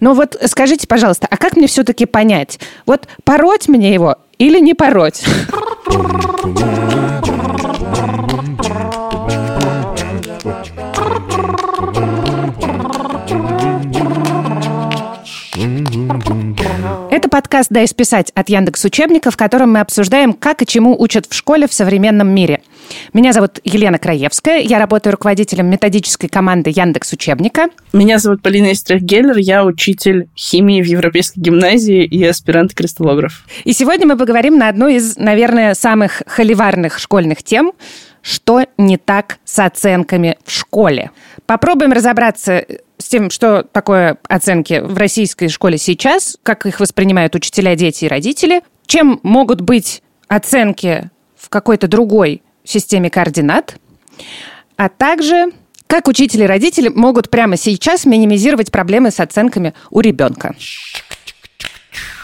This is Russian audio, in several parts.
Но вот скажите, пожалуйста, а как мне все-таки понять, вот пороть мне его или не пороть? Это подкаст «Дай списать» от Яндекс Учебника, в котором мы обсуждаем, как и чему учат в школе в современном мире. Меня зовут Елена Краевская, я работаю руководителем методической команды Яндекс Учебника. Меня зовут Полина Истрих-Геллер, я учитель химии в Европейской гимназии и аспирант-кристаллограф. И сегодня мы поговорим на одну из, наверное, самых холиварных школьных тем – что не так с оценками в школе. Попробуем разобраться с тем, что такое оценки в российской школе сейчас, как их воспринимают учителя, дети и родители, чем могут быть оценки в какой-то другой системе координат, а также как учители и родители могут прямо сейчас минимизировать проблемы с оценками у ребенка.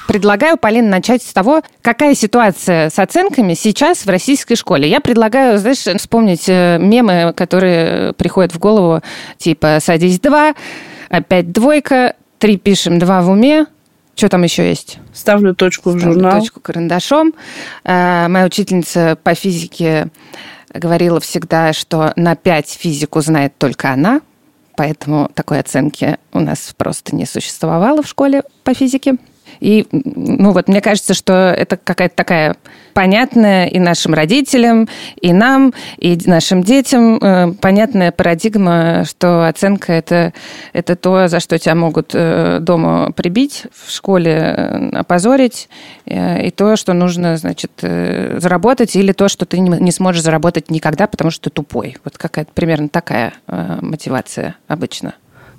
Предлагаю, Полина, начать с того, какая ситуация с оценками сейчас в российской школе. Я предлагаю, знаешь, вспомнить э, мемы, которые приходят в голову, типа «садись два», «опять двойка», «три пишем, два в уме», что там еще есть? Ставлю точку в Ставлю журнал. точку карандашом. Э, моя учительница по физике говорила всегда, что на пять физику знает только она, поэтому такой оценки у нас просто не существовало в школе по физике. И, ну вот, мне кажется, что это какая-то такая понятная и нашим родителям, и нам, и нашим детям э, понятная парадигма, что оценка это, это то, за что тебя могут э, дома прибить, в школе э, опозорить, и то, что нужно, значит, заработать, или то, что ты не сможешь заработать никогда, потому что ты тупой. Вот какая-то примерно такая мотивация обычно.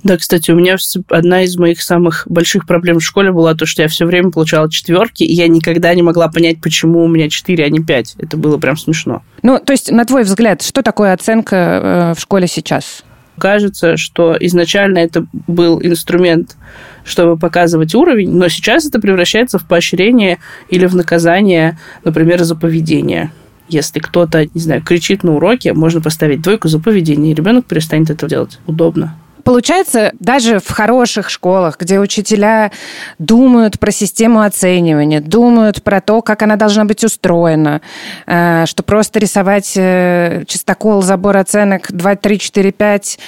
Да, кстати, у меня одна из моих самых больших проблем в школе была то, что я все время получала четверки, и я никогда не могла понять, почему у меня четыре, а не пять. Это было прям смешно. Ну, то есть, на твой взгляд, что такое оценка э, в школе сейчас? Кажется, что изначально это был инструмент, чтобы показывать уровень, но сейчас это превращается в поощрение или в наказание, например, за поведение. Если кто-то, не знаю, кричит на уроке, можно поставить двойку за поведение, и ребенок перестанет это делать. Удобно. Получается, даже в хороших школах, где учителя думают про систему оценивания, думают про то, как она должна быть устроена, э, что просто рисовать э, чистокол, забор оценок 2, 3, 4, 5,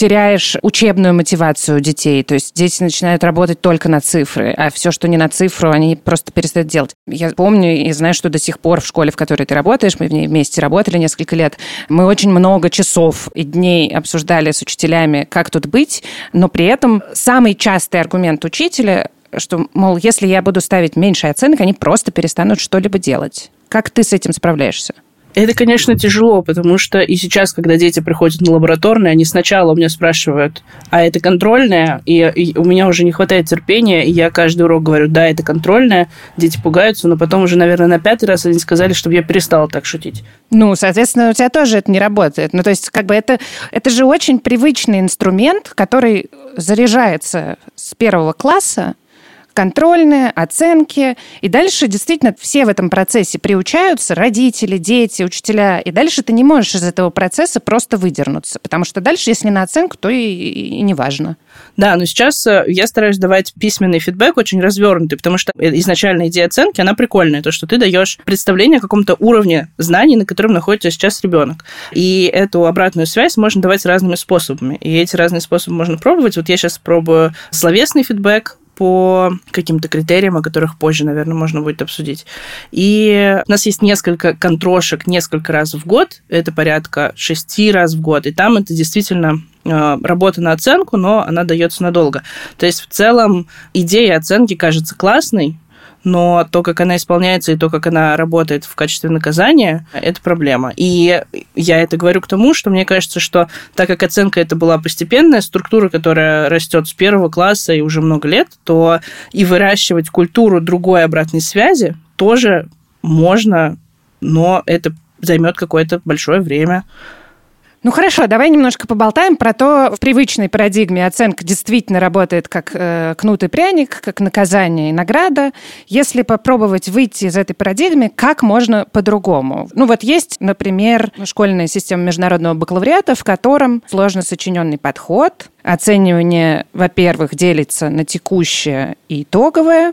теряешь учебную мотивацию детей. То есть дети начинают работать только на цифры, а все, что не на цифру, они просто перестают делать. Я помню и знаю, что до сих пор в школе, в которой ты работаешь, мы в ней вместе работали несколько лет, мы очень много часов и дней обсуждали с учителями, как тут быть, но при этом самый частый аргумент учителя что, мол, если я буду ставить меньше оценок, они просто перестанут что-либо делать. Как ты с этим справляешься? Это, конечно, тяжело, потому что и сейчас, когда дети приходят на лабораторные, они сначала у меня спрашивают, а это контрольное? И, и у меня уже не хватает терпения, и я каждый урок говорю, да, это контрольное. Дети пугаются, но потом уже, наверное, на пятый раз они сказали, чтобы я перестала так шутить. Ну, соответственно, у тебя тоже это не работает. Ну, то есть, как бы это, это же очень привычный инструмент, который заряжается с первого класса, контрольные, оценки. И дальше действительно все в этом процессе приучаются, родители, дети, учителя. И дальше ты не можешь из этого процесса просто выдернуться. Потому что дальше, если на оценку, то и, и не важно. Да, но сейчас э, я стараюсь давать письменный фидбэк очень развернутый, потому что изначальная идея оценки, она прикольная, то, что ты даешь представление о каком-то уровне знаний, на котором находится сейчас ребенок. И эту обратную связь можно давать разными способами. И эти разные способы можно пробовать. Вот я сейчас пробую словесный фидбэк, по каким-то критериям, о которых позже, наверное, можно будет обсудить. И у нас есть несколько контрошек несколько раз в год, это порядка шести раз в год, и там это действительно э, работа на оценку, но она дается надолго. То есть в целом идея оценки кажется классной, но то, как она исполняется и то, как она работает в качестве наказания, это проблема. И я это говорю к тому, что мне кажется, что так как оценка это была постепенная структура, которая растет с первого класса и уже много лет, то и выращивать культуру другой обратной связи тоже можно, но это займет какое-то большое время. Ну хорошо, давай немножко поболтаем про то, в привычной парадигме оценка действительно работает как э, кнут и пряник, как наказание и награда. Если попробовать выйти из этой парадигмы, как можно по-другому? Ну вот есть, например, школьная система международного бакалавриата, в котором сложно сочиненный подход – Оценивание, во-первых, делится на текущее и итоговое.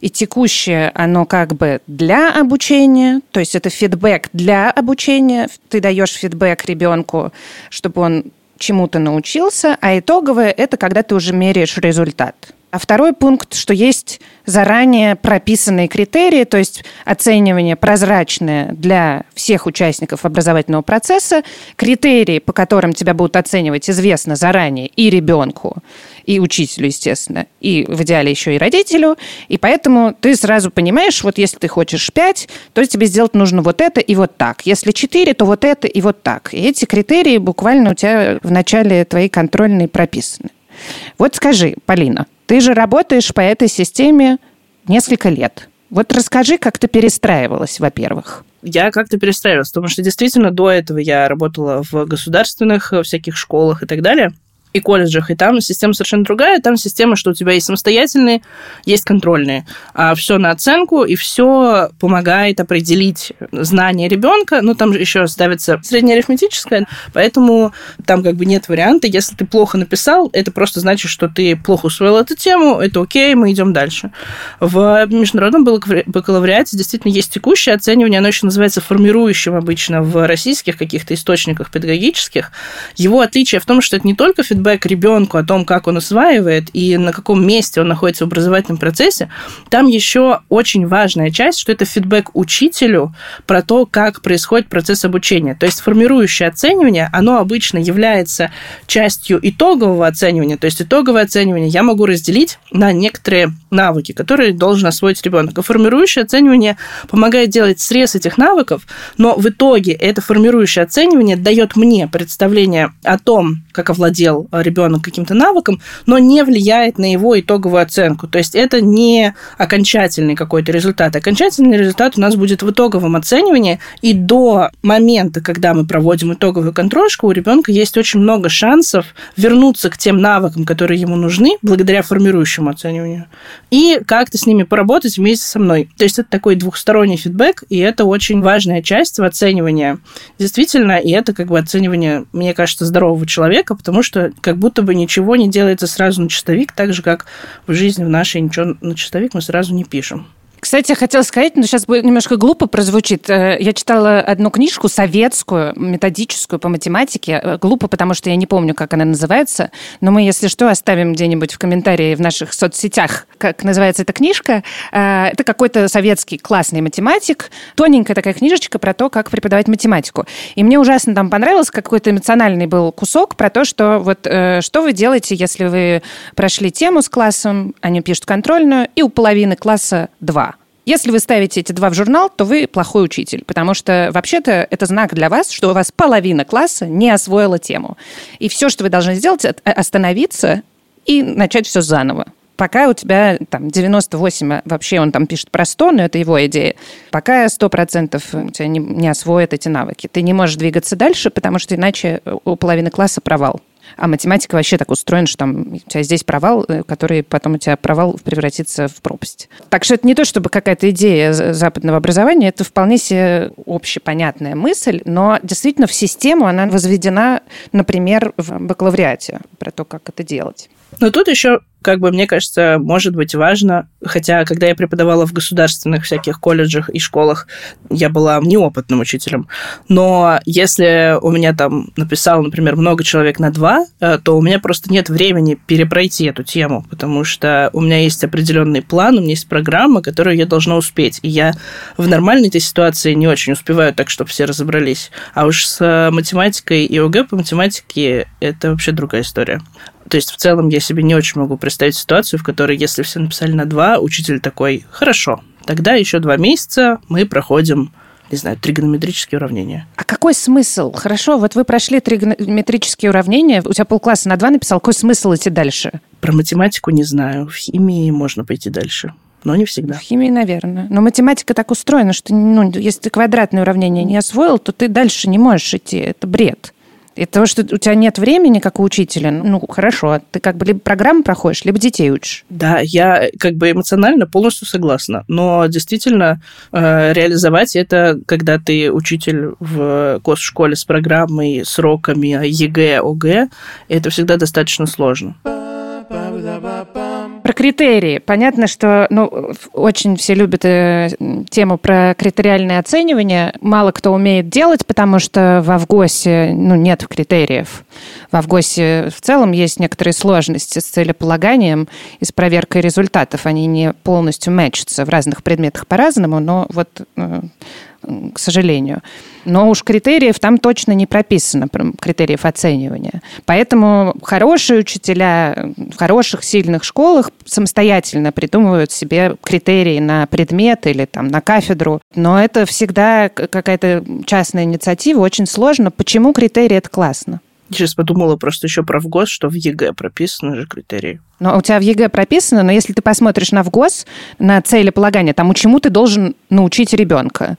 И текущее, оно как бы для обучения, то есть это фидбэк для обучения. Ты даешь фидбэк ребенку, чтобы он чему-то научился, а итоговое – это когда ты уже меряешь результат. А второй пункт, что есть заранее прописанные критерии, то есть оценивание прозрачное для всех участников образовательного процесса, критерии, по которым тебя будут оценивать, известно заранее и ребенку, и учителю, естественно, и в идеале еще и родителю, и поэтому ты сразу понимаешь, вот если ты хочешь 5, то тебе сделать нужно вот это и вот так. Если 4, то вот это и вот так. И эти критерии буквально у тебя в начале твоей контрольной прописаны. Вот скажи, Полина, ты же работаешь по этой системе несколько лет. Вот расскажи, как ты перестраивалась, во-первых. Я как-то перестраивалась, потому что действительно до этого я работала в государственных э, всяких школах и так далее и колледжах, и там система совершенно другая. Там система, что у тебя есть самостоятельные, есть контрольные. А все на оценку, и все помогает определить знание ребенка. Ну, там еще ставится среднеарифметическое, поэтому там как бы нет варианта. Если ты плохо написал, это просто значит, что ты плохо усвоил эту тему, это окей, мы идем дальше. В международном бакалавриате действительно есть текущее оценивание, оно еще называется формирующим обычно в российских каких-то источниках педагогических. Его отличие в том, что это не только фидбэк, фидбэк ребенку о том, как он усваивает и на каком месте он находится в образовательном процессе, там еще очень важная часть, что это фидбэк учителю про то, как происходит процесс обучения. То есть формирующее оценивание, оно обычно является частью итогового оценивания. То есть итоговое оценивание я могу разделить на некоторые навыки, которые должен освоить ребенок. А формирующее оценивание помогает делать срез этих навыков, но в итоге это формирующее оценивание дает мне представление о том, как овладел Э, ребенок каким-то навыком, но не влияет на его итоговую оценку. То есть это не окончательный какой-то результат. Окончательный результат у нас будет в итоговом оценивании, и до момента, когда мы проводим итоговую контрольшку, у ребенка есть очень много шансов вернуться к тем навыкам, которые ему нужны, благодаря формирующему оцениванию, и как-то с ними поработать вместе со мной. То есть это такой двухсторонний фидбэк, и это очень важная часть в оценивании. Действительно, и это как бы оценивание, мне кажется, здорового человека, потому что как будто бы ничего не делается сразу на чистовик, так же, как в жизни в нашей ничего на чистовик мы сразу не пишем. Кстати, я хотела сказать, но сейчас будет немножко глупо прозвучит. Э, я читала одну книжку советскую, методическую по математике. Э, глупо, потому что я не помню, как она называется. Но мы, если что, оставим где-нибудь в комментарии в наших соцсетях, как называется эта книжка. Э, это какой-то советский классный математик. Тоненькая такая книжечка про то, как преподавать математику. И мне ужасно там понравилось, какой-то эмоциональный был кусок про то, что вот что вы делаете, если вы прошли тему с классом, они пишут контрольную, и у половины класса два. Если вы ставите эти два в журнал, то вы плохой учитель, потому что вообще-то это знак для вас, что у вас половина класса не освоила тему. И все, что вы должны сделать, остановиться и начать все заново пока у тебя там 98, а вообще он там пишет про 100, но это его идея, пока 100% у тебя не, не освоят эти навыки. Ты не можешь двигаться дальше, потому что иначе у половины класса провал. А математика вообще так устроена, что там у тебя здесь провал, э, который потом у тебя провал превратится в пропасть. Так что это не то, чтобы какая-то идея западного образования, это вполне себе общепонятная мысль, но действительно в систему она возведена, например, в бакалавриате, про то, как это делать. Но тут еще как бы, мне кажется, может быть важно, хотя, когда я преподавала в государственных всяких колледжах и школах, я была неопытным учителем, но если у меня там написал, например, много человек на два, э, то у меня просто нет времени перепройти эту тему, потому что у меня есть определенный план, у меня есть программа, которую я должна успеть, и я в нормальной этой ситуации не очень успеваю так, чтобы все разобрались, а уж с математикой и ОГЭ по математике это вообще другая история. То есть, в целом, я себе не очень могу представить ситуацию, в которой, если все написали на два, учитель такой, хорошо, тогда еще два месяца мы проходим не знаю, тригонометрические уравнения. А какой смысл? Хорошо, вот вы прошли тригонометрические уравнения, у тебя полкласса на два написал, какой смысл идти дальше? Про математику не знаю. В химии можно пойти дальше. Но не всегда. В химии, наверное. Но математика так устроена, что ну, если ты квадратное уравнение не освоил, то ты дальше не можешь идти. Это бред. И то, что у тебя нет времени, как у учителя, ну, хорошо, ты как бы либо программу проходишь, либо детей учишь. Да, я как бы эмоционально полностью согласна, но действительно э, реализовать это, когда ты учитель в госшколе с программой, сроками ЕГЭ, ОГЭ, это всегда достаточно сложно. Про критерии. Понятно, что ну, очень все любят э, тему про критериальное оценивание. Мало кто умеет делать, потому что во ФГОСе ну, нет критериев. Во ФГОСе в целом есть некоторые сложности с целеполаганием и с проверкой результатов. Они не полностью мэчатся в разных предметах по-разному, но вот э, к сожалению. Но уж критериев там точно не прописано, критериев оценивания. Поэтому хорошие учителя в хороших, сильных школах самостоятельно придумывают себе критерии на предмет или там на кафедру. Но это всегда какая-то частная инициатива, очень сложно. Почему критерии – это классно? Я сейчас подумала просто еще про ФГОС, что в ЕГЭ прописаны же критерии. Но у тебя в ЕГЭ прописано, но если ты посмотришь на ФГОС, на целеполагание, тому, чему ты должен научить ребенка,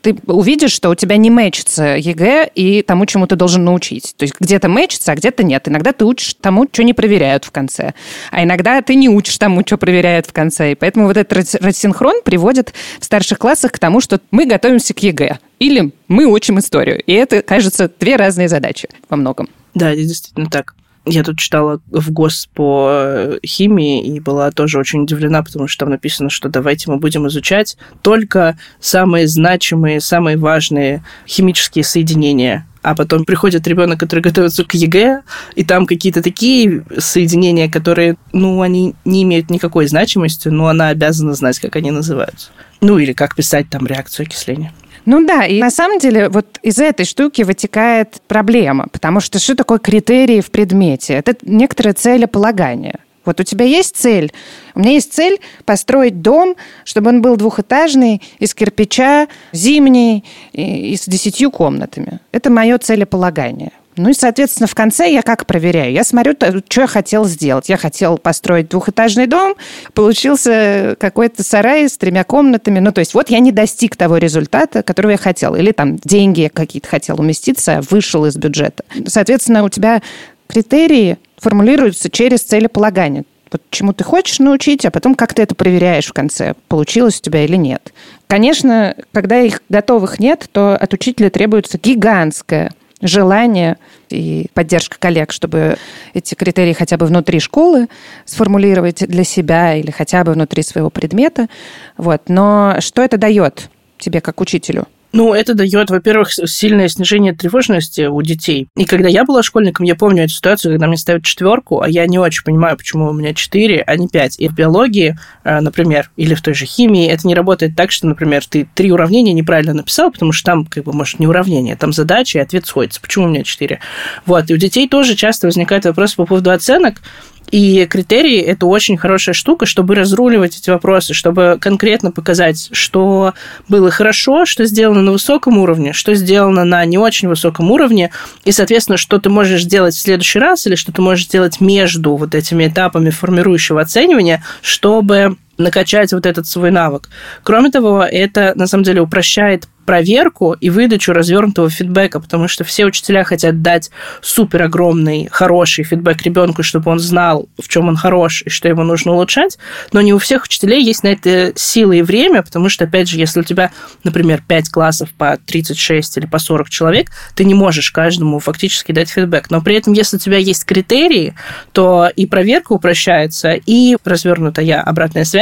ты увидишь, что у тебя не мэчится ЕГЭ и тому, чему ты должен научить. То есть где-то мэчится, а где-то нет. Иногда ты учишь тому, что не проверяют в конце. А иногда ты не учишь тому, что проверяют в конце. И поэтому вот этот рассинхрон приводит в старших классах к тому, что мы готовимся к ЕГЭ. Или мы учим историю. И это, кажется, две разные задачи во многом. Да, действительно так. Я тут читала ФГОС по э, химии и была тоже очень удивлена, потому что там написано, что давайте мы будем изучать только самые значимые, самые важные химические соединения. А потом приходит ребенок, который готовится к ЕГЭ, и там какие-то такие соединения, которые, ну, они не имеют никакой значимости, но она обязана знать, как они называются. Ну, или как писать там реакцию окисления. Ну да, и на самом деле вот из этой штуки вытекает проблема, потому что что такое критерии в предмете? Это некоторое целеполагание. Вот у тебя есть цель. У меня есть цель построить дом, чтобы он был двухэтажный, из кирпича, зимний и, и с десятью комнатами. Это мое целеполагание. Ну и, соответственно, в конце я как проверяю? Я смотрю, что я хотел сделать. Я хотел построить двухэтажный дом, получился какой-то сарай с тремя комнатами. Ну, то есть вот я не достиг того результата, которого я хотел. Или там деньги какие-то хотел уместиться, а вышел из бюджета. Соответственно, у тебя критерии формулируются через целеполагание. Вот чему ты хочешь научить, а потом как ты это проверяешь в конце, получилось у тебя или нет. Конечно, когда их готовых нет, то от учителя требуется гигантская желание и поддержка коллег, чтобы эти критерии хотя бы внутри школы сформулировать для себя или хотя бы внутри своего предмета. Вот. Но что это дает тебе как учителю? Ну, это дает, во-первых, сильное снижение тревожности у детей. И когда я была школьником, я помню эту ситуацию, когда мне ставят четверку, а я не очень понимаю, почему у меня четыре, а не пять. И в биологии, э, например, или в той же химии, это не работает так, что, например, ты три уравнения неправильно написал, потому что там, как бы, может, не уравнение, там задача, и ответ сходится. Почему у меня четыре? Вот. И у детей тоже часто возникает вопрос по поводу оценок, и критерии – это очень хорошая штука, чтобы разруливать эти вопросы, чтобы конкретно показать, что было хорошо, что сделано на высоком уровне, что сделано на не очень высоком уровне, и, соответственно, что ты можешь сделать в следующий раз или что ты можешь сделать между вот этими этапами формирующего оценивания, чтобы накачать вот этот свой навык. Кроме того, это на самом деле упрощает проверку и выдачу развернутого фидбэка, потому что все учителя хотят дать супер огромный, хороший фидбэк ребенку, чтобы он знал, в чем он хорош и что ему нужно улучшать, но не у всех учителей есть на это силы и время, потому что, опять же, если у тебя, например, 5 классов по 36 или по 40 человек, ты не можешь каждому фактически дать фидбэк, но при этом, если у тебя есть критерии, то и проверка упрощается, и развернутая обратная связь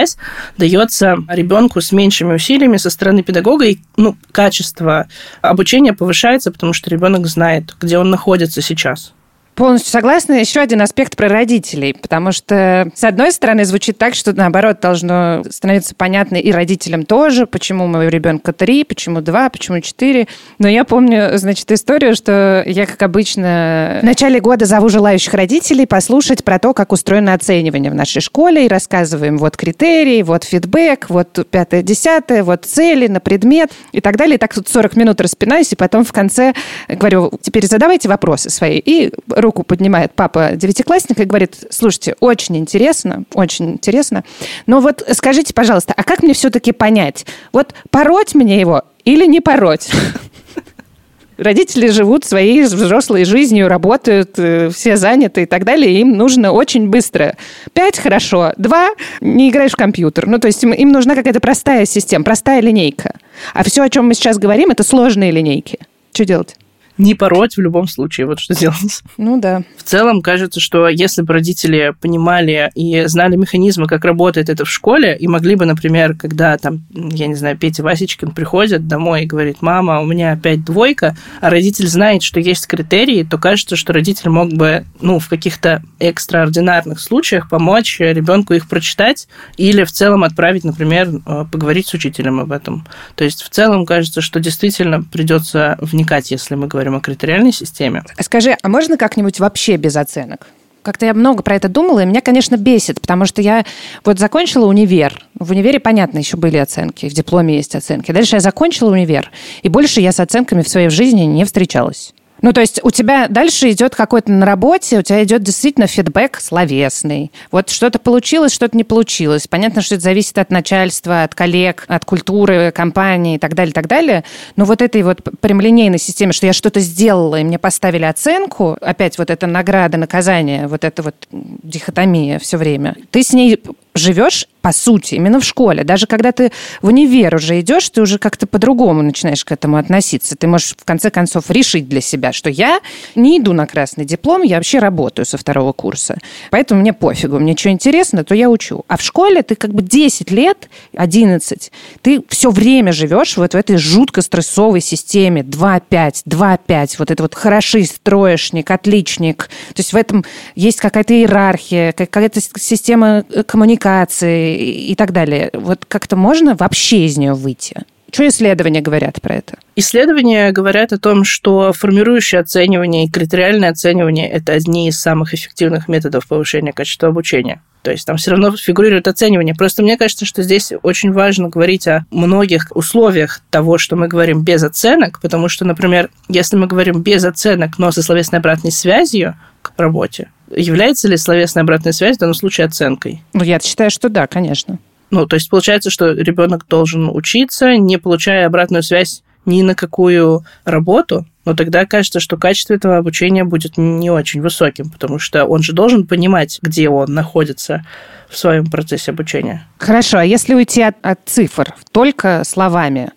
дается ребенку с меньшими усилиями со стороны педагога, и, ну, качество обучения повышается, потому что ребенок знает, где он находится сейчас. Полностью согласна. Еще один аспект про родителей, потому что, с одной стороны, звучит так, что, наоборот, должно становиться понятно и родителям тоже, почему моего ребенка три, почему два, почему четыре. Но я помню, значит, историю, что я, как обычно, в начале года зову желающих родителей послушать про то, как устроено оценивание в нашей школе, и рассказываем вот критерии, вот фидбэк, вот пятое, десятое, вот цели на предмет и так далее. И так тут 40 минут распинаюсь, и потом в конце говорю, теперь задавайте вопросы свои. И руку поднимает папа девятиклассника и говорит, слушайте, очень интересно, очень интересно, но вот скажите, пожалуйста, а как мне все-таки понять, вот пороть мне его или не пороть? Родители живут своей взрослой жизнью, работают, э, все заняты и так далее. Им нужно очень быстро. Пять – хорошо. Два – не играешь в компьютер. Ну, то есть им, им нужна какая-то простая система, простая линейка. А все, о чем мы сейчас говорим, это сложные линейки. Что делать? Не пороть в любом случае, вот что делать. Ну да. В целом, кажется, что если бы родители понимали и знали механизмы, как работает это в школе, и могли бы, например, когда там, я не знаю, Петя Васечкин приходит домой и говорит, мама, у меня опять двойка, а родитель знает, что есть критерии, то кажется, что родитель мог бы, ну, в каких-то экстраординарных случаях помочь ребенку их прочитать или в целом отправить, например, э, поговорить с учителем об этом. То есть в целом кажется, что действительно придется вникать, если мы говорим говорим о критериальной системе. Скажи, а можно как-нибудь вообще без оценок? Как-то я много про это думала, и меня, конечно, бесит, потому что я вот закончила универ. В универе, понятно, еще были оценки, в дипломе есть оценки. Дальше я закончила универ, и больше я с оценками в своей жизни не встречалась. Ну, то есть у тебя дальше идет какой-то на работе, у тебя идет действительно фидбэк словесный. Вот что-то получилось, что-то не получилось. Понятно, что это зависит от начальства, от коллег, от культуры компании и так далее, и так далее. Но вот этой вот прямолинейной системе, что я что-то сделала, и мне поставили оценку, опять вот эта награда, наказание, вот эта вот дихотомия все время, ты с ней живешь, по сути, именно в школе. Даже когда ты в универ уже идешь, ты уже как-то по-другому начинаешь к этому относиться. Ты можешь, в конце концов, решить для себя, что я не иду на красный диплом, я вообще работаю со второго курса. Поэтому мне пофигу, мне что интересно, то я учу. А в школе ты как бы 10 лет, 11, ты все время живешь вот в этой жутко стрессовой системе 2-5, 2-5, вот это вот хорошист, троечник, отличник. То есть в этом есть какая-то иерархия, какая-то система коммуникации, коммуникации и так далее. Вот как-то можно вообще из нее выйти? Что исследования говорят про это? Исследования говорят о том, что формирующее оценивание и критериальное оценивание – это одни из самых эффективных методов повышения качества обучения. То есть там все равно фигурирует оценивание. Просто мне кажется, что здесь очень важно говорить о многих условиях того, что мы говорим без оценок, потому что, например, если мы говорим без оценок, но со словесной обратной связью к работе, является ли словесная обратная связь в данном случае оценкой? Ну, я считаю, что да, конечно. Ну, то есть получается, что ребенок должен учиться, не получая обратную связь ни на какую работу, но тогда кажется, что качество этого обучения будет не очень высоким, потому что он же должен понимать, где он находится в своем процессе обучения. Хорошо, а если уйти от, от цифр только словами,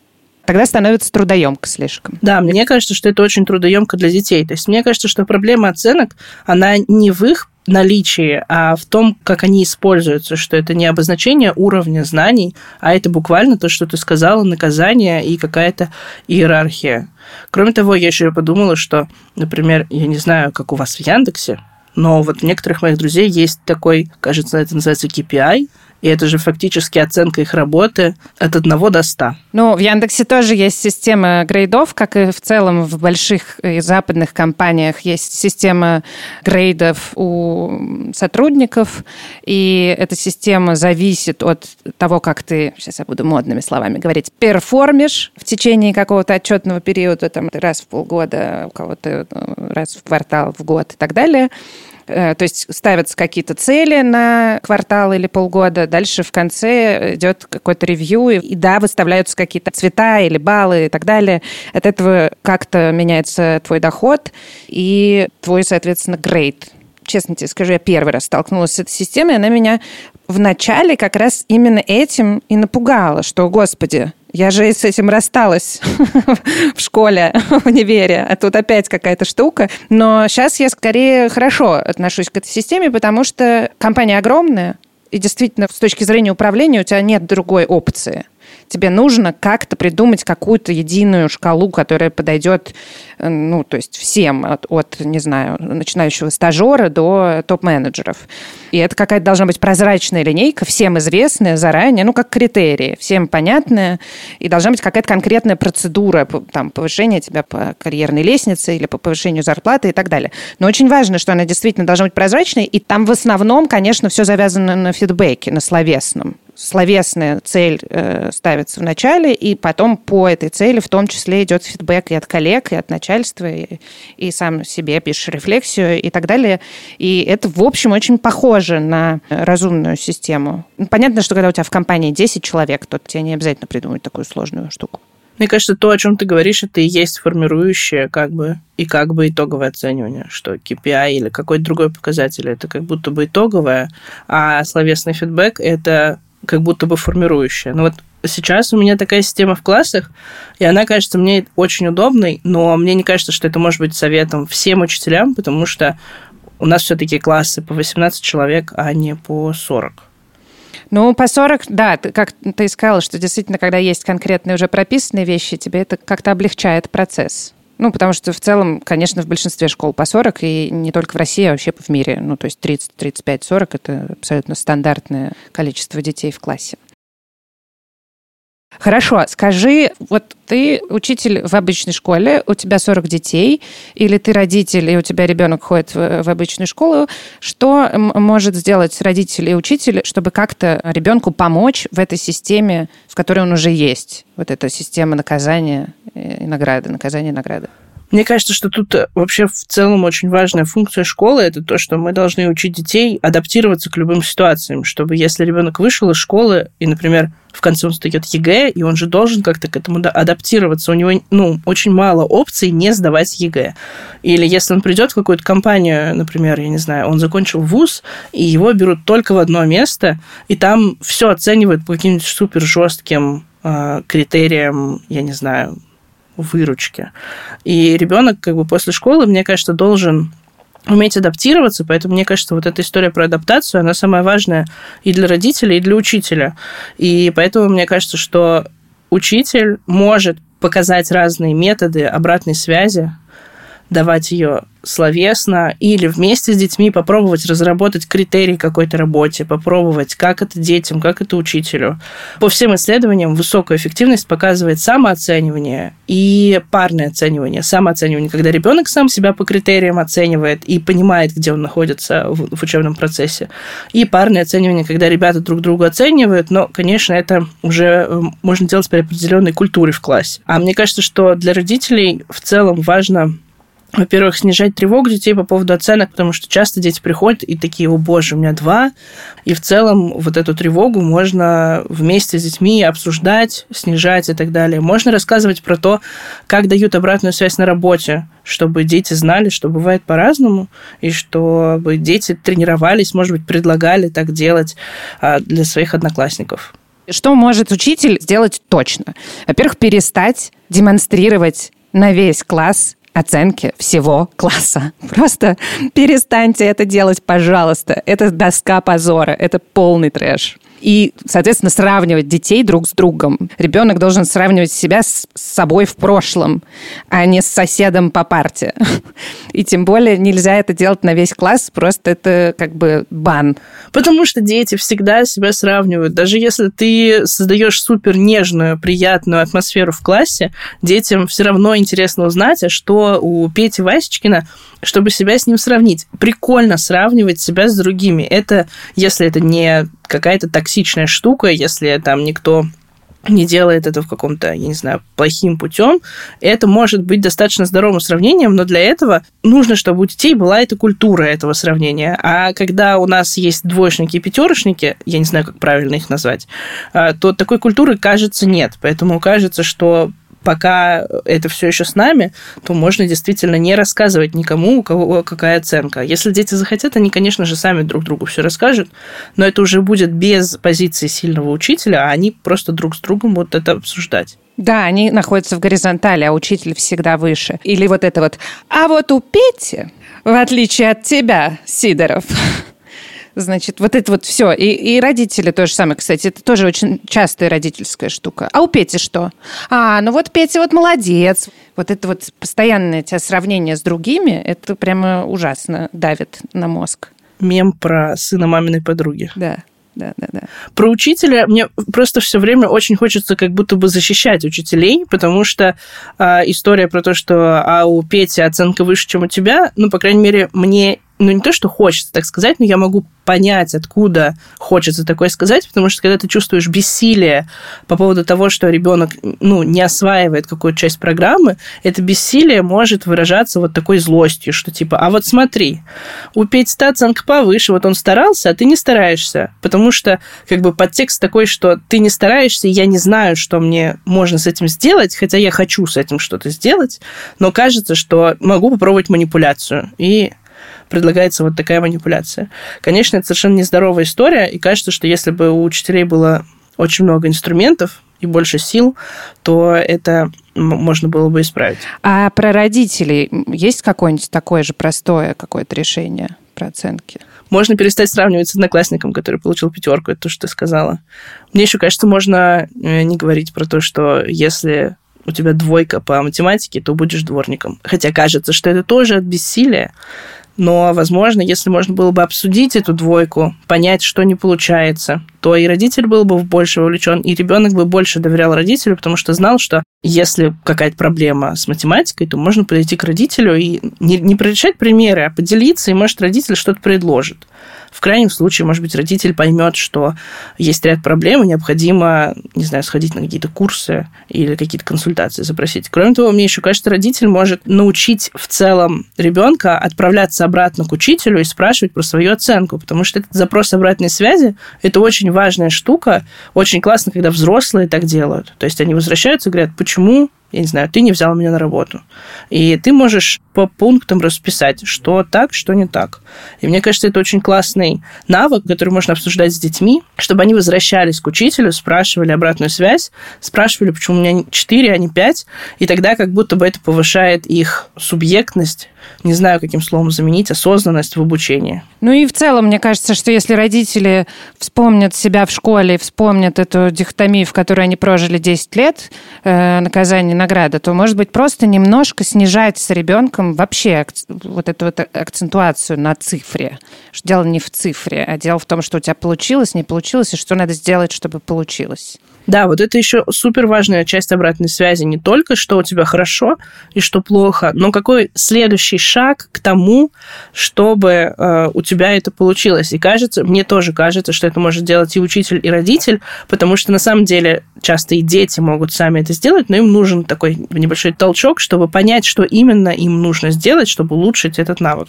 тогда становится трудоемко слишком. Да, мне кажется, что это очень трудоемко для детей. То есть мне кажется, что проблема оценок, она не в их наличии, а в том, как они используются, что это не обозначение уровня знаний, а это буквально то, что ты сказала, наказание и какая-то иерархия. Кроме того, я еще подумала, что, например, я не знаю, как у вас в Яндексе, но вот у некоторых моих друзей есть такой, кажется, это называется KPI, и это же фактически оценка их работы от 1 до 100. Ну, в Яндексе тоже есть система грейдов, как и в целом в больших и западных компаниях есть система грейдов у сотрудников, и эта система зависит от того, как ты, сейчас я буду модными словами говорить, перформишь в течение какого-то отчетного периода, там раз в полгода, у кого-то ну, раз в квартал, в год и так далее. Э, то есть ставятся какие-то цели на квартал или полгода, дальше в конце идет какой-то ревью, и да, выставляются какие-то цвета или баллы и так далее. От этого как-то меняется твой доход и твой, соответственно, грейд. Честно тебе скажу, я первый раз столкнулась с этой системой, она меня в начале как раз именно этим и напугала, что, господи, я же с этим рассталась в школе, в универе, а тут опять какая-то штука. Но сейчас я скорее хорошо отношусь к этой системе, потому что компания огромная, и действительно, с точки зрения управления у тебя нет другой опции тебе нужно как-то придумать какую-то единую шкалу, которая подойдет, э, ну, то есть всем, от, от не знаю, начинающего стажера до топ-менеджеров. И это какая-то должна быть прозрачная линейка, всем известная заранее, ну, как критерии, всем понятная, и должна быть какая-то конкретная процедура, там, повышения тебя по карьерной лестнице или по повышению зарплаты и так далее. Но очень важно, что она действительно должна быть прозрачной, и там в основном, конечно, все завязано на фидбэке, на словесном словесная цель э, ставится в начале, и потом по этой цели в том числе идет фидбэк и от коллег, и от начальства, и, и сам себе пишешь рефлексию и так далее. И это, в общем, очень похоже на разумную систему. Понятно, что когда у тебя в компании 10 человек, то тебе не обязательно придумать такую сложную штуку. Мне кажется, то, о чем ты говоришь, это и есть формирующее как бы и как бы итоговое оценивание, что KPI или какой-то другой показатель это как будто бы итоговое, а словесный фидбэк это как будто бы формирующее. Но вот сейчас у меня такая система в классах, и она кажется мне очень удобной, но мне не кажется, что это может быть советом всем учителям, потому что у нас все-таки классы по 18 человек, а не по 40. Ну, по 40, да, как ты сказала, что действительно, когда есть конкретные уже прописанные вещи, тебе это как-то облегчает процесс. Ну, потому что в целом, конечно, в большинстве школ по 40, и не только в России, а вообще в мире. Ну, то есть 30, 35, 40 – это абсолютно стандартное количество детей в классе. Хорошо, скажи, вот ты учитель в обычной школе, у тебя 40 детей, или ты родитель, и у тебя ребенок ходит в, в обычную школу, что может сделать родитель и учитель, чтобы как-то ребенку помочь в этой системе, в которой он уже есть? Вот эта система наказания и награды, наказания и награды. Мне кажется, что тут э, вообще в целом очень важная функция школы это то, что мы должны учить детей адаптироваться к любым ситуациям, чтобы если ребенок вышел из школы и, например, в конце он сдает ЕГЭ, и он же должен как-то к этому адаптироваться. У него ну, очень мало опций не сдавать ЕГЭ. Или если он придет в какую-то компанию, например, я не знаю, он закончил вуз, и его берут только в одно место, и там все оценивают по каким-нибудь супер жестким э, критериям, я не знаю, выручки. И ребенок как бы после школы, мне кажется, должен уметь адаптироваться, поэтому мне кажется, вот эта история про адаптацию, она самая важная и для родителей, и для учителя. И поэтому мне кажется, что учитель может показать разные методы обратной связи, давать ее словесно или вместе с детьми попробовать разработать критерий какой-то работе, попробовать, как это детям, как это учителю. По всем исследованиям высокую эффективность показывает самооценивание и парное оценивание. Самооценивание, когда ребенок сам себя по критериям оценивает и понимает, где он находится в, в учебном процессе. И парное оценивание, когда ребята друг друга оценивают, но, конечно, это уже э, можно делать при определенной культуре в классе. А мне кажется, что для родителей в целом важно во-первых, снижать тревогу детей по поводу оценок, потому что часто дети приходят и такие, о боже, у меня два. И в целом вот эту тревогу можно вместе с детьми обсуждать, снижать и так далее. Можно рассказывать про то, как дают обратную связь на работе, чтобы дети знали, что бывает по-разному, и чтобы дети тренировались, может быть, предлагали так делать а, для своих одноклассников. Что может учитель сделать точно? Во-первых, перестать демонстрировать на весь класс оценки всего класса. Просто перестаньте это делать, пожалуйста. Это доска позора, это полный трэш и, соответственно, сравнивать детей друг с другом. Ребенок должен сравнивать себя с собой в прошлом, а не с соседом по парте. И тем более нельзя это делать на весь класс, просто это как бы бан. Потому что дети всегда себя сравнивают. Даже если ты создаешь супер нежную, приятную атмосферу в классе, детям все равно интересно узнать, а что у Пети Васечкина, чтобы себя с ним сравнить. Прикольно сравнивать себя с другими. Это, если это не какая-то токсичная штука, если там никто не делает это в каком-то, я не знаю, плохим путем, это может быть достаточно здоровым сравнением, но для этого нужно, чтобы у детей была эта культура этого сравнения. А когда у нас есть двоечники и пятерочники, я не знаю, как правильно их назвать, а, то такой культуры, кажется, нет. Поэтому кажется, что пока это все еще с нами, то можно действительно не рассказывать никому, у кого какая оценка. Если дети захотят, они, конечно же, сами друг другу все расскажут, но это уже будет без позиции сильного учителя, а они просто друг с другом будут это обсуждать. Да, они находятся в горизонтали, а учитель всегда выше. Или вот это вот. А вот у Пети, в отличие от тебя, Сидоров, Значит, вот это вот все. И, и родители то же самое, кстати. Это тоже очень частая родительская штука. А у Пети что? А, ну вот Петя вот молодец. Вот это вот постоянное тебя сравнение с другими, это прямо ужасно давит на мозг. Мем про сына маминой подруги. Да да, да, да. Про учителя мне просто все время очень хочется как будто бы защищать учителей, потому что э, история про то, что а у Пети оценка выше, чем у тебя, ну, по крайней мере, мне ну, не то, что хочется так сказать, но я могу понять, откуда хочется такое сказать, потому что когда ты чувствуешь бессилие по поводу того, что ребенок ну, не осваивает какую-то часть программы, это бессилие может выражаться вот такой злостью, что типа, а вот смотри, у Пети оценка повыше, вот он старался, а ты не стараешься, потому что как бы подтекст такой, что ты не стараешься, я не знаю, что мне можно с этим сделать, хотя я хочу с этим что-то сделать, но кажется, что могу попробовать манипуляцию. И предлагается вот такая манипуляция. Конечно, это совершенно нездоровая история, и кажется, что если бы у учителей было очень много инструментов и больше сил, то это можно было бы исправить. А про родителей есть какое-нибудь такое же простое какое-то решение про оценки? Можно перестать сравнивать с одноклассником, который получил пятерку, это то, что ты сказала. Мне еще кажется, можно э, не говорить про то, что если у тебя двойка по математике, то будешь дворником. Хотя кажется, что это тоже от бессилия. Но, возможно, если можно было бы обсудить эту двойку, понять, что не получается, то и родитель был бы больше вовлечен, и ребенок бы больше доверял родителю, потому что знал, что если какая-то проблема с математикой, то можно подойти к родителю и не, не прорешать примеры, а поделиться, и, может, родитель что-то предложит. В крайнем случае, может быть, родитель поймет, что есть ряд проблем, и необходимо, не знаю, сходить на какие-то курсы или какие-то консультации запросить. Кроме того, мне еще кажется, родитель может научить в целом ребенка отправляться обратно к учителю и спрашивать про свою оценку, потому что этот запрос обратной связи – это очень важная штука. Очень классно, когда взрослые так делают. То есть они возвращаются и говорят, почему я не знаю, ты не взял меня на работу. И ты можешь по пунктам расписать, что так, что не так. И мне кажется, это очень классный навык, который можно обсуждать с детьми, чтобы они возвращались к учителю, спрашивали обратную связь, спрашивали, почему у меня 4, а не 5, и тогда как будто бы это повышает их субъектность, не знаю, каким словом заменить, осознанность в обучении. Ну и в целом, мне кажется, что если родители вспомнят себя в школе, вспомнят эту дихотомию, в которой они прожили 10 лет, э, наказание, награда, то, может быть, просто немножко снижать с ребенком вообще вот эту вот акцентуацию на цифре. Что дело не в цифре, а дело в том, что у тебя получилось, не получилось, и что надо сделать, чтобы получилось. Да, вот это еще супер важная часть обратной связи. Не только, что у тебя хорошо и что плохо, но какой следующий шаг к тому, чтобы э, у тебя это получилось. И кажется, мне тоже кажется, что это может делать и учитель, и родитель, потому что на самом деле часто и дети могут сами это сделать, но им нужен такой небольшой толчок, чтобы понять, что именно им нужно сделать, чтобы улучшить этот навык.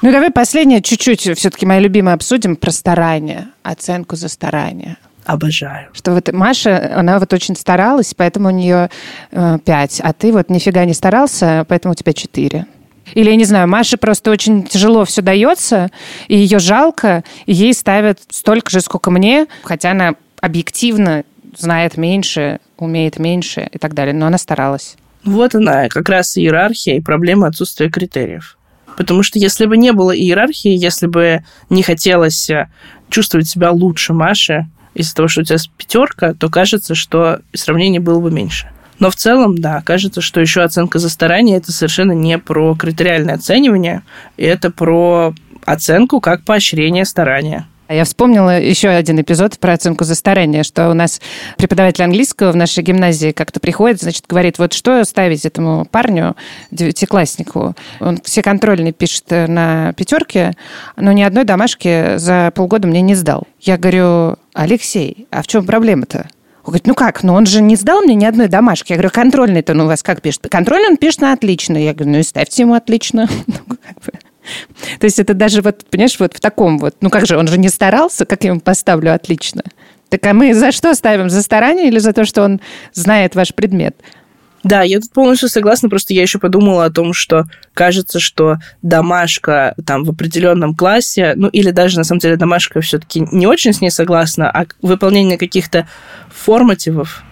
Ну, давай последнее чуть-чуть все-таки, моя любимая, обсудим про старание, оценку за старание. Обожаю. Что вот Маша, она вот очень старалась, поэтому у нее э, 5, а ты вот нифига не старался, поэтому у тебя 4. Или, я не знаю, Маше просто очень тяжело все дается, и ее жалко, и ей ставят столько же, сколько мне, хотя она объективно знает меньше, умеет меньше и так далее, но она старалась. Вот она, как раз иерархия и проблема отсутствия критериев. Потому что если бы не было иерархии, если бы не хотелось э, чувствовать себя лучше Маши, из-за того, что у тебя пятерка, то кажется, что сравнение было бы меньше. Но в целом, да, кажется, что еще оценка за старание это совершенно не про критериальное оценивание, это про оценку как поощрение старания. А я вспомнила еще один эпизод про оценку за старание, что у нас преподаватель английского в нашей гимназии как-то приходит, значит, говорит, вот что ставить этому парню, девятикласснику. Он все контрольные пишет на пятерке, но ни одной домашки за полгода мне не сдал. Я говорю, Алексей, а в чем проблема-то? Он говорит, ну как, ну он же не сдал мне ни одной домашки. Я говорю, контрольный-то он у вас как пишет? Контрольный он пишет на отлично. Я говорю, ну и ставьте ему отлично. То есть это даже вот, понимаешь, вот в таком вот, ну как же, он же не старался, как я ему поставлю отлично. Так а мы за что ставим? За старание или за то, что он знает ваш предмет? Да, я тут полностью согласна, просто я еще подумала о том, что кажется, что домашка там в определенном классе, ну или даже на самом деле домашка все-таки не очень с ней согласна, а выполнение каких-то формативов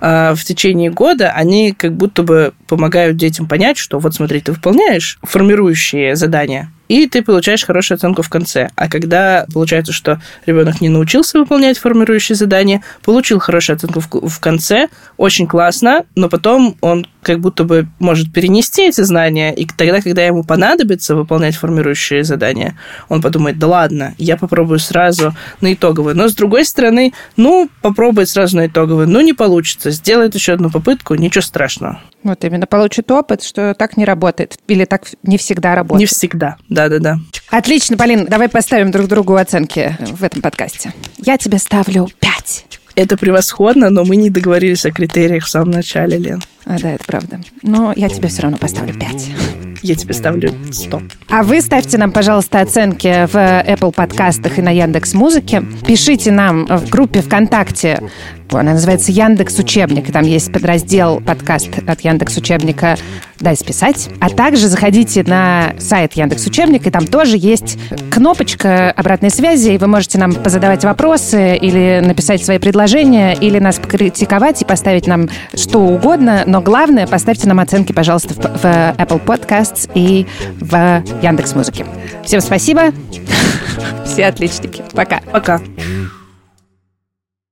э, в течение года, они как будто бы помогают детям понять, что вот смотри, ты выполняешь формирующие задания, и ты получаешь хорошую оценку в конце. А когда получается, что ребенок не научился выполнять формирующие задания, получил хорошую оценку в, в конце, очень классно, но потом он как будто бы может перенести эти знания, и тогда, когда ему понадобится выполнять формирующие задания, он подумает, да ладно, я попробую сразу на итоговую. Но с другой стороны, ну, попробует сразу на итоговую, ну, не получится, сделает еще одну попытку, ничего страшного. Вот именно получит опыт, что так не работает. Или так не всегда работает. Не всегда, да-да-да. Отлично, Полин, давай поставим друг другу оценки в этом подкасте. Я тебе ставлю пять. Это превосходно, но мы не договорились о критериях в самом начале, Лен. А, да, это правда. Но я тебе все равно поставлю 5. Я тебе ставлю 100. А вы ставьте нам, пожалуйста, оценки в Apple подкастах и на Яндекс Музыке. Пишите нам в группе ВКонтакте. Она называется Яндекс Учебник. Там есть подраздел подкаст от Яндекс Учебника «Дай списать». А также заходите на сайт Яндекс Учебник, и там тоже есть кнопочка обратной связи, и вы можете нам позадавать вопросы или написать свои предложения, или нас покритиковать и поставить нам что угодно, но главное, поставьте нам оценки, пожалуйста, в, в Apple Podcasts и в Яндекс Музыке. Всем спасибо. Все отличники. Пока. Пока.